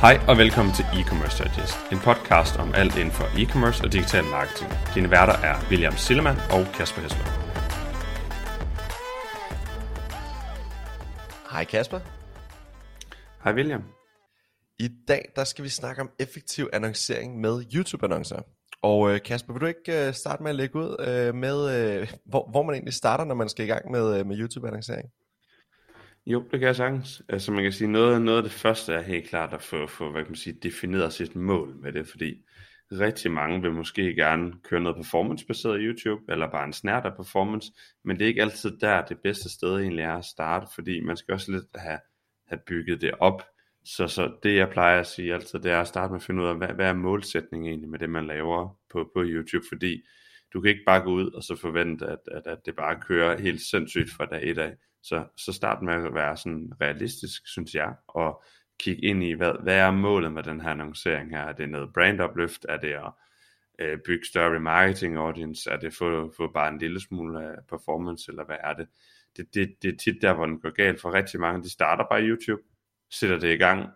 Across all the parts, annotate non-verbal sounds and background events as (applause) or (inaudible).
Hej og velkommen til E-Commerce Digest, en podcast om alt inden for e-commerce og digital marketing. Dine værter er William Sillemann og Kasper Hesler. Hej Kasper. Hej William. I dag der skal vi snakke om effektiv annoncering med YouTube-annoncer. Og øh, Kasper, vil du ikke øh, starte med at lægge ud øh, med, hvor, man egentlig starter, når man skal i gang med, med YouTube-annoncering? Jo, det kan jeg sagtens. Altså man kan sige, noget, noget af det første er helt klart at få, få hvad kan man sige, defineret sit mål med det, fordi rigtig mange vil måske gerne køre noget performance-baseret YouTube, eller bare en snært af performance, men det er ikke altid der, det bedste sted egentlig er at starte, fordi man skal også lidt have, have bygget det op, så, så det jeg plejer at sige altid, det er at starte med at finde ud af, hvad, hvad er målsætningen egentlig med det, man laver på, på YouTube, fordi du kan ikke bare gå ud og så forvente, at, at, at det bare kører helt sindssygt fra dag et af. Så, så start med at være sådan realistisk, synes jeg, og kigge ind i, hvad, hvad er målet med den her annoncering her? Er det noget brandopløft? Er det at øh, bygge større remarketing audience? Er det få, få bare en lille smule øh, performance, eller hvad er det? Det, det, det er tit der, hvor den går galt for rigtig mange. De starter bare YouTube, sætter det i gang,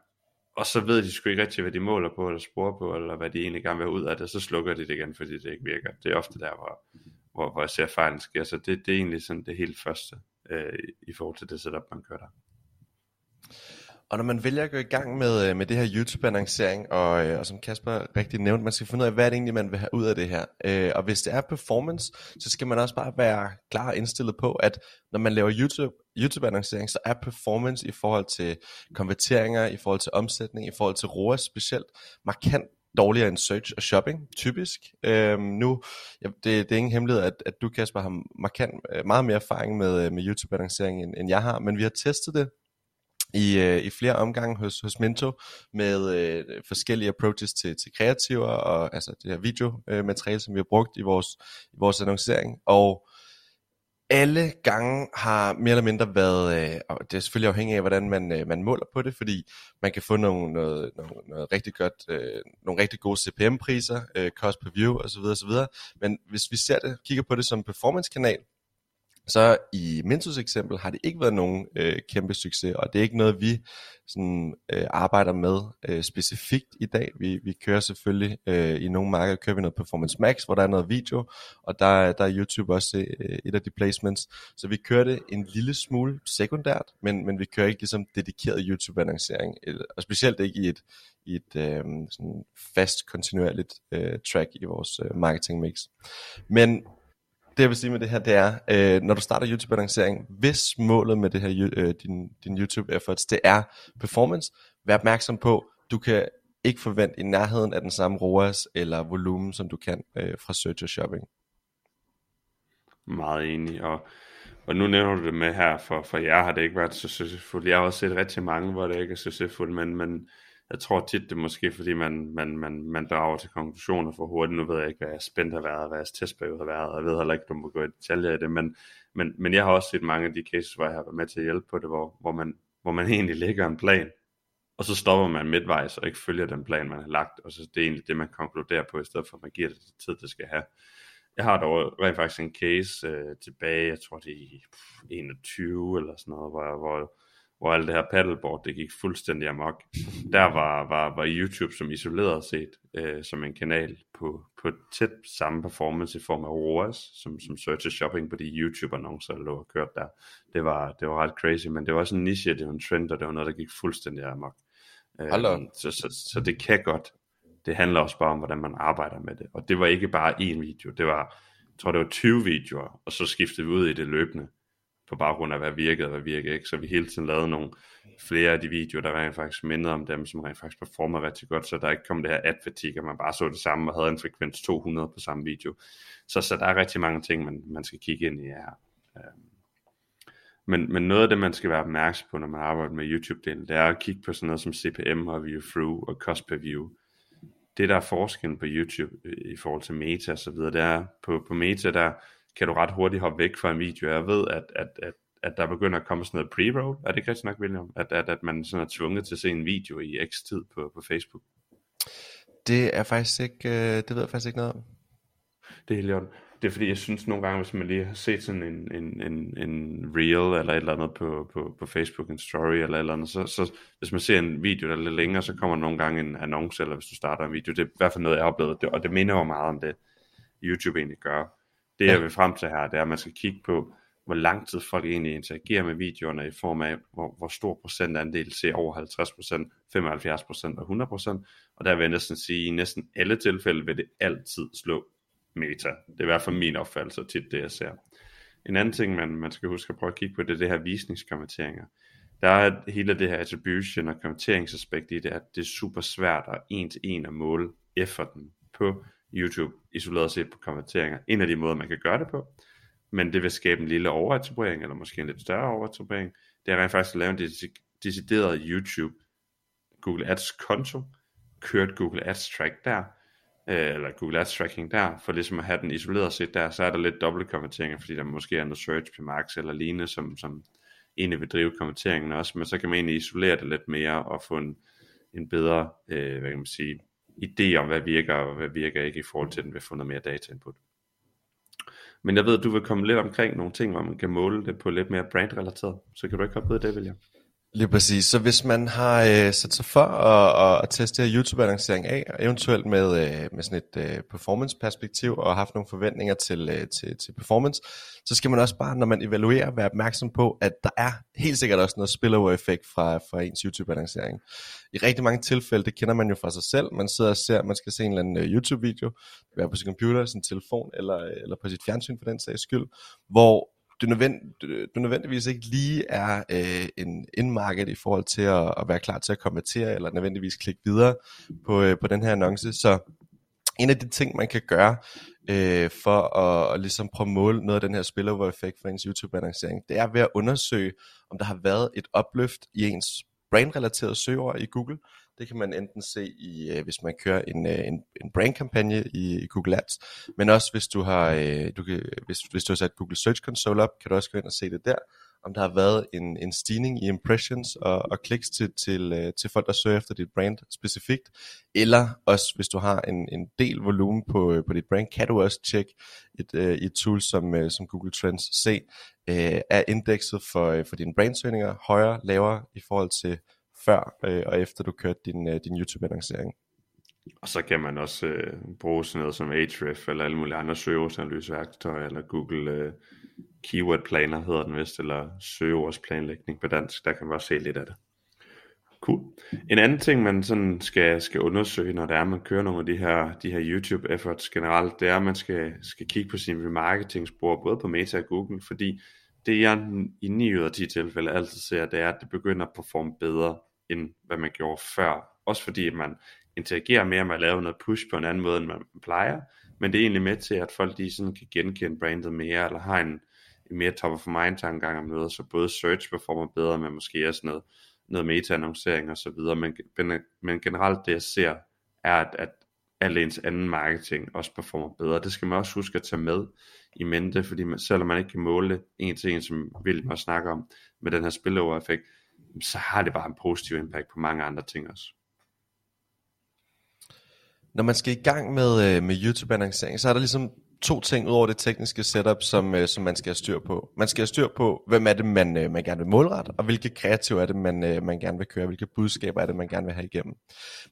og så ved de sgu ikke rigtig, hvad de måler på, eller sporer på, eller hvad de egentlig gerne vil ud af det, så slukker de det igen, fordi det ikke virker. Det er ofte der, hvor, hvor, hvor jeg ser fejlen sker, så det, det er egentlig sådan det helt første øh, i forhold til det setup, man kører der. Og når man vælger at gå i gang med, øh, med det her YouTube-annoncering, og, øh, og som Kasper rigtig nævnte, man skal finde ud af, hvad det egentlig, man vil have ud af det her. Øh, og hvis det er performance, så skal man også bare være klar og indstillet på, at når man laver YouTube, YouTube-annoncering, så er performance i forhold til konverteringer, i forhold til omsætning, i forhold til ROAS specielt, markant dårligere end search og shopping, typisk. Øhm, nu, ja, det, det er ingen hemmelighed, at, at du, Kasper, har markant, øh, meget mere erfaring med, øh, med YouTube-annoncering, end, end jeg har, men vi har testet det i, øh, i flere omgange hos, hos Minto med øh, forskellige approaches til, til kreativer og altså det her videomateriale, øh, som vi har brugt i vores, i vores annoncering. Og alle gange har mere eller mindre været, øh, og det er selvfølgelig afhængigt af, hvordan man, øh, man måler på det, fordi man kan få nogle, noget, noget, noget rigtig godt, øh, nogle rigtig gode CPM-priser, øh, cost per view osv. osv. Men hvis vi ser det, kigger på det som performance-kanal, så i Mentos eksempel har det ikke været nogen øh, kæmpe succes, og det er ikke noget, vi sådan, øh, arbejder med øh, specifikt i dag. Vi, vi kører selvfølgelig øh, i nogle markeder, kører vi noget Performance Max, hvor der er noget video, og der, der er YouTube også øh, et af de placements. Så vi kører det en lille smule sekundært, men, men vi kører ikke ligesom dedikeret YouTube-annoncering, og specielt ikke i et, i et øh, sådan fast, kontinuerligt øh, track i vores øh, marketing mix. Men det jeg vil sige med det her, det er, øh, når du starter YouTube-annoncering, hvis målet med det her, øh, din, din YouTube-efforts, det er performance, vær opmærksom på, du kan ikke forvente i nærheden af den samme ROAS eller volumen, som du kan øh, fra search og shopping. Meget enig, og, og nu nævner du det med her, for, for jer har det ikke været så succesfuldt. Jeg har også set rigtig mange, hvor det ikke er succesfuldt, men, men jeg tror tit, det er måske fordi, man, man, man, man drager til konklusioner for hurtigt. Nu ved jeg ikke, hvad jeg spændt har været, hvad jeres testperiode har været, og jeg ved heller ikke, du må gå i detaljer i det, men, men, men jeg har også set mange af de cases, hvor jeg har været med til at hjælpe på det, hvor, hvor, man, hvor man (laughs) egentlig lægger en plan, og så stopper man midtvejs og ikke følger den plan, man har lagt, og så det er egentlig det, man konkluderer på, i stedet for at man giver det tid, det skal have. Jeg har dog rent faktisk en case øh, tilbage, jeg tror det er i 21 eller sådan noget, hvor, hvor hvor alt det her paddleboard, det gik fuldstændig amok. Der var, var, var YouTube som isoleret set, øh, som en kanal på, på tæt samme performance i form af ROAS, som, som search og shopping på de YouTube-annoncer, der lå og kørt der. Det var, det var ret crazy, men det var også en niche, det var en trend, og det var noget, der gik fuldstændig amok. Øh, så, så, så det kan godt. Det handler også bare om, hvordan man arbejder med det. Og det var ikke bare én video, det var, jeg tror det var 20 videoer, og så skiftede vi ud i det løbende på baggrund af, hvad virkede og hvad virkede ikke. Så vi hele tiden lavede nogle flere af de videoer, der rent faktisk mindede om dem, som rent faktisk performer rigtig godt, så der ikke kom det her ad fatigue, at man bare så det samme og havde en frekvens 200 på samme video. Så, så der er rigtig mange ting, man, man skal kigge ind i her. Øhm. Men, men noget af det, man skal være opmærksom på, når man arbejder med YouTube-delen, det er at kigge på sådan noget som CPM og view through og cost per view. Det, der er forskellen på YouTube øh, i forhold til meta og så videre, det er på, på meta, der kan du ret hurtigt hoppe væk fra en video. Jeg ved, at, at, at, at der begynder at komme sådan noget pre-roll. Er det ikke rigtigt nok, William? At, at, at man sådan er tvunget til at se en video i x tid på, på Facebook? Det er faktisk ikke, øh, det ved jeg faktisk ikke noget om. Det er helt det er fordi, jeg synes nogle gange, hvis man lige har set sådan en, en, en, en reel eller et eller andet på, på, på Facebook, en story eller et eller andet, så, så hvis man ser en video, der er lidt længere, så kommer nogle gange en annonce, eller hvis du starter en video. Det er i hvert fald noget, jeg har oplevet, det, og det minder jo meget om det, YouTube egentlig gør. Det jeg vil frem til her, det er, at man skal kigge på, hvor lang tid folk egentlig interagerer med videoerne i form af, hvor, hvor stor procentandel ser over 50%, 75% og 100%, og der vil jeg næsten sige, at i næsten alle tilfælde vil det altid slå meta. Det er i hvert fald min opfattelse tit det, jeg ser. En anden ting, man, man skal huske at prøve at kigge på, det er det her visningskommenteringer. Der er hele det her attribution og kommenteringsaspekt i det, at det er super svært at en til en at måle efforten på YouTube, isoleret set på konverteringer. En af de måder, man kan gøre det på, men det vil skabe en lille overattribuering, eller måske en lidt større overattribuering, det er rent faktisk at lave en decideret YouTube Google Ads konto, kørt Google Ads track der, øh, eller Google Ads tracking der, for ligesom at have den isoleret set der, så er der lidt dobbelt konverteringer, fordi der måske er noget search på Max eller lignende, som, som egentlig vil drive konverteringen også, men så kan man egentlig isolere det lidt mere og få en, en bedre, øh, hvad kan man sige, idé om, hvad virker og hvad virker ikke i forhold til, den vil få noget mere data input. Men jeg ved, at du vil komme lidt omkring nogle ting, hvor man kan måle det på lidt mere brandrelateret. Så kan du ikke hoppe ud det, William? Lige præcis. Så hvis man har øh, sat sig for at, at, teste her YouTube-annoncering af, eventuelt med, øh, med sådan et øh, performance-perspektiv, og haft nogle forventninger til, øh, til, til performance, så skal man også bare, når man evaluerer, være opmærksom på, at der er helt sikkert også noget spillover-effekt fra, fra ens YouTube-annoncering. I rigtig mange tilfælde, det kender man jo fra sig selv, man sidder og ser, man skal se en eller anden øh, YouTube-video, det være på sin computer, sin telefon, eller, øh, eller på sit fjernsyn for den sags skyld, hvor du, nødvend, du nødvendigvis ikke lige er øh, en in-market i forhold til at, at være klar til at konvertere, eller nødvendigvis klikke videre på, øh, på den her annonce. Så en af de ting, man kan gøre øh, for at, at ligesom prøve at måle noget af den her spillover-effekt for ens YouTube-annoncering, det er ved at undersøge, om der har været et opløft i ens brandrelaterede søgeord i Google. Det kan man enten se i, øh, hvis man kører en, øh, en, en brandkampagne i, i Google Ads, men også hvis du har, øh, du kan, hvis, hvis du har sat Google Search Console op, kan du også gå ind og se det der, om der har været en, en stigning i impressions og, og kliks til, til, til folk, der søger efter dit brand specifikt, eller også hvis du har en, en del volumen på, på dit brand, kan du også tjekke et, et tool som, som Google Trends, se, er indekset for, for dine brandsøgninger højere, lavere i forhold til før øh, og efter du kørte din, øh, din YouTube-annoncering. Og så kan man også øh, bruge sådan noget som Ahrefs eller alle mulige andre søgeordsanalyseværktøjer, eller Google øh, Keyword Planner hedder den vist, eller søgeordsplanlægning på dansk, der kan man også se lidt af det. Cool. En anden ting, man sådan skal, skal undersøge, når det er, man kører nogle af de her, de her YouTube efforts generelt, det er, at man skal, skal kigge på sin remarketing-spor, både på Meta og Google, fordi det jeg i 9 ud af 10 tilfælde altid ser, det er, at det begynder at performe bedre, end hvad man gjorde før. Også fordi man interagerer mere med at lave noget push på en anden måde, end man plejer, men det er egentlig med til, at folk de sådan kan genkende brandet mere, eller har en, en mere top of mind tankegang om noget, så både search performer bedre, men måske også noget, noget meta-annoncering og så videre, men, men generelt det jeg ser, er at, at al ens anden marketing også performer bedre. Det skal man også huske at tage med i mente, fordi man, selvom man ikke kan måle en til en, som William også snakke om, med den her spillover-effekt, så har det bare en positiv impact på mange andre ting også. Når man skal i gang med, øh, med YouTube-annoncering, så er der ligesom to ting ud over det tekniske setup, som, øh, som man skal have styr på. Man skal have styr på, hvem er det, man, øh, man gerne vil målrette, og hvilke kreative er det, man, man gerne vil køre, hvilke budskaber er det, man gerne vil have igennem.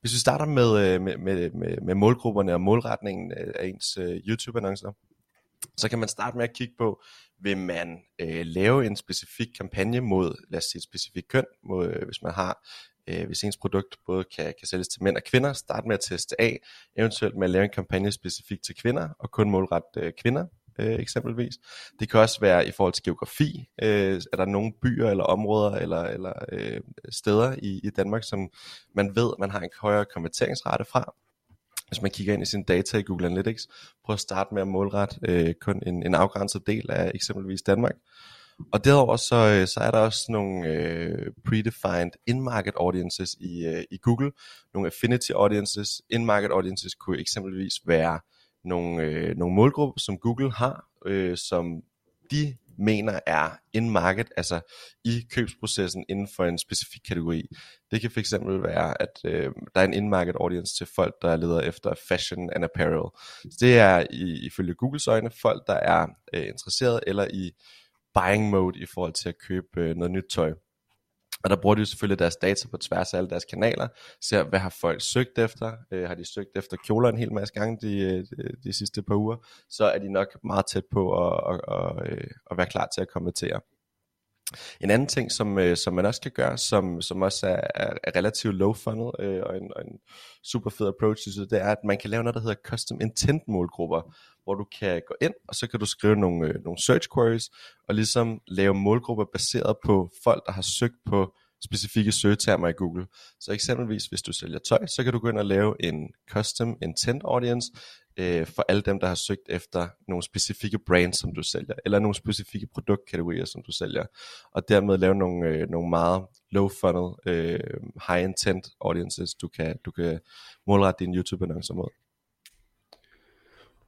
Hvis vi starter med, med, med, med målgrupperne og målretningen af ens YouTube-annoncer, så kan man starte med at kigge på, vil man øh, lave en specifik kampagne mod, lad os sige et specifikt køn, mod, øh, hvis man har, øh, hvis ens produkt både kan, kan sælges til mænd og kvinder, start med at teste af, eventuelt med at lave en kampagne specifikt til kvinder, og kun målret øh, kvinder, øh, eksempelvis. Det kan også være i forhold til geografi. Øh, er der nogle byer eller områder eller, eller øh, steder i, i Danmark, som man ved, man har en højere konverteringsrate fra? Hvis man kigger ind i sine data i Google Analytics, prøv at starte med at målrette øh, kun en, en afgrænset del af eksempelvis Danmark. Og derover så, øh, så er der også nogle øh, predefined in-market audiences i, øh, i Google, nogle affinity audiences. In-market audiences kunne eksempelvis være nogle, øh, nogle målgrupper, som Google har, øh, som de mener er in market, altså i købsprocessen inden for en specifik kategori. Det kan fx være, at øh, der er en in market audience til folk, der leder efter fashion and apparel. Så det er i, ifølge Googles øjne folk, der er øh, interesseret eller i buying mode i forhold til at købe øh, noget nyt tøj. Og der bruger de jo selvfølgelig deres data på tværs af alle deres kanaler, ser hvad har folk søgt efter, øh, har de søgt efter kjoler en hel masse gange de, de, de sidste par uger, så er de nok meget tæt på at, at, at, øh, at være klar til at konvertere. En anden ting, som, øh, som man også kan gøre, som, som også er, er relativt low funnel øh, og, en, og en super fed approach til det, er, at man kan lave noget, der hedder custom intent målgrupper, hvor du kan gå ind, og så kan du skrive nogle, øh, nogle search queries, og ligesom lave målgrupper baseret på folk, der har søgt på specifikke søgetermer i Google. Så eksempelvis, hvis du sælger tøj, så kan du gå ind og lave en custom intent audience øh, for alle dem, der har søgt efter nogle specifikke brands, som du sælger, eller nogle specifikke produktkategorier, som du sælger, og dermed lave nogle, øh, nogle meget low funnel, øh, high intent audiences, du kan, du kan målrette dine YouTube-annoncer mod.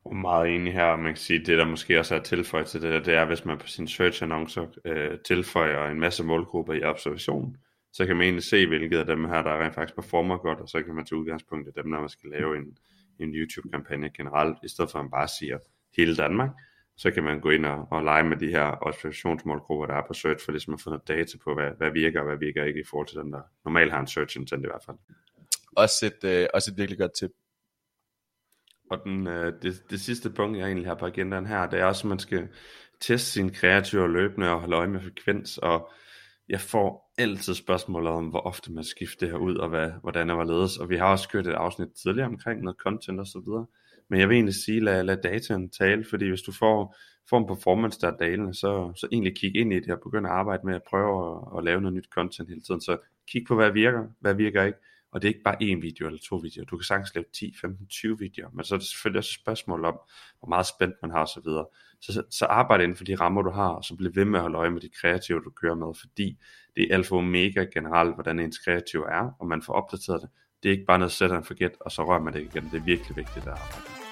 Og meget enig her, man kan sige, det der måske også er tilføjet til det, det er, hvis man på sin search-annoncer øh, tilføjer en masse målgrupper i observation, så kan man egentlig se, hvilket af dem her, der rent faktisk performer godt, og så kan man tage udgangspunkt i dem, når man skal lave en, en YouTube-kampagne generelt, i stedet for at man bare siger hele Danmark, så kan man gå ind og, og lege med de her observationsmålgrupper, der er på search, for ligesom at få noget data på, hvad, hvad virker og hvad virker ikke i forhold til den, der normalt har en search intent i hvert fald. Også et, øh, også et virkelig godt tip. Og den, øh, det, det sidste punkt, jeg egentlig har på agendaen her, det er også, at man skal teste sin kreative løbende og holde øje med frekvens, og jeg får altid spørgsmål om, hvor ofte man skifter det her ud, og hvad, hvordan det var ledes. Og vi har også kørt et afsnit tidligere omkring noget content og så videre. Men jeg vil egentlig sige, lad, lad dataen tale, fordi hvis du får, får en performance, der er dalende, så, så egentlig kig ind i det og begynd at arbejde med at prøve at, at lave noget nyt content hele tiden. Så kig på, hvad virker, hvad virker ikke. Og det er ikke bare én video eller to videoer. Du kan sagtens lave 10, 15, 20 videoer. Men så er det selvfølgelig også et spørgsmål om, hvor meget spændt man har osv. Så, så, arbejde inden for de rammer, du har, og så bliv ved med at holde øje med de kreative, du kører med. Fordi det er alfa og omega generelt, hvordan ens kreativ er, og man får opdateret det. Det er ikke bare noget set and forget, og så rører man det igen. Det er virkelig vigtigt at arbejde.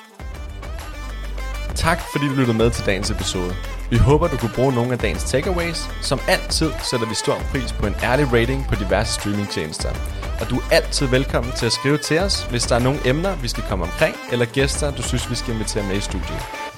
Tak fordi du lyttede med til dagens episode. Vi håber, du kunne bruge nogle af dagens takeaways. Som altid sætter vi stor pris på en ærlig rating på diverse streamingtjenester. Og du er altid velkommen til at skrive til os, hvis der er nogle emner, vi skal komme omkring, eller gæster, du synes, vi skal invitere med i studiet.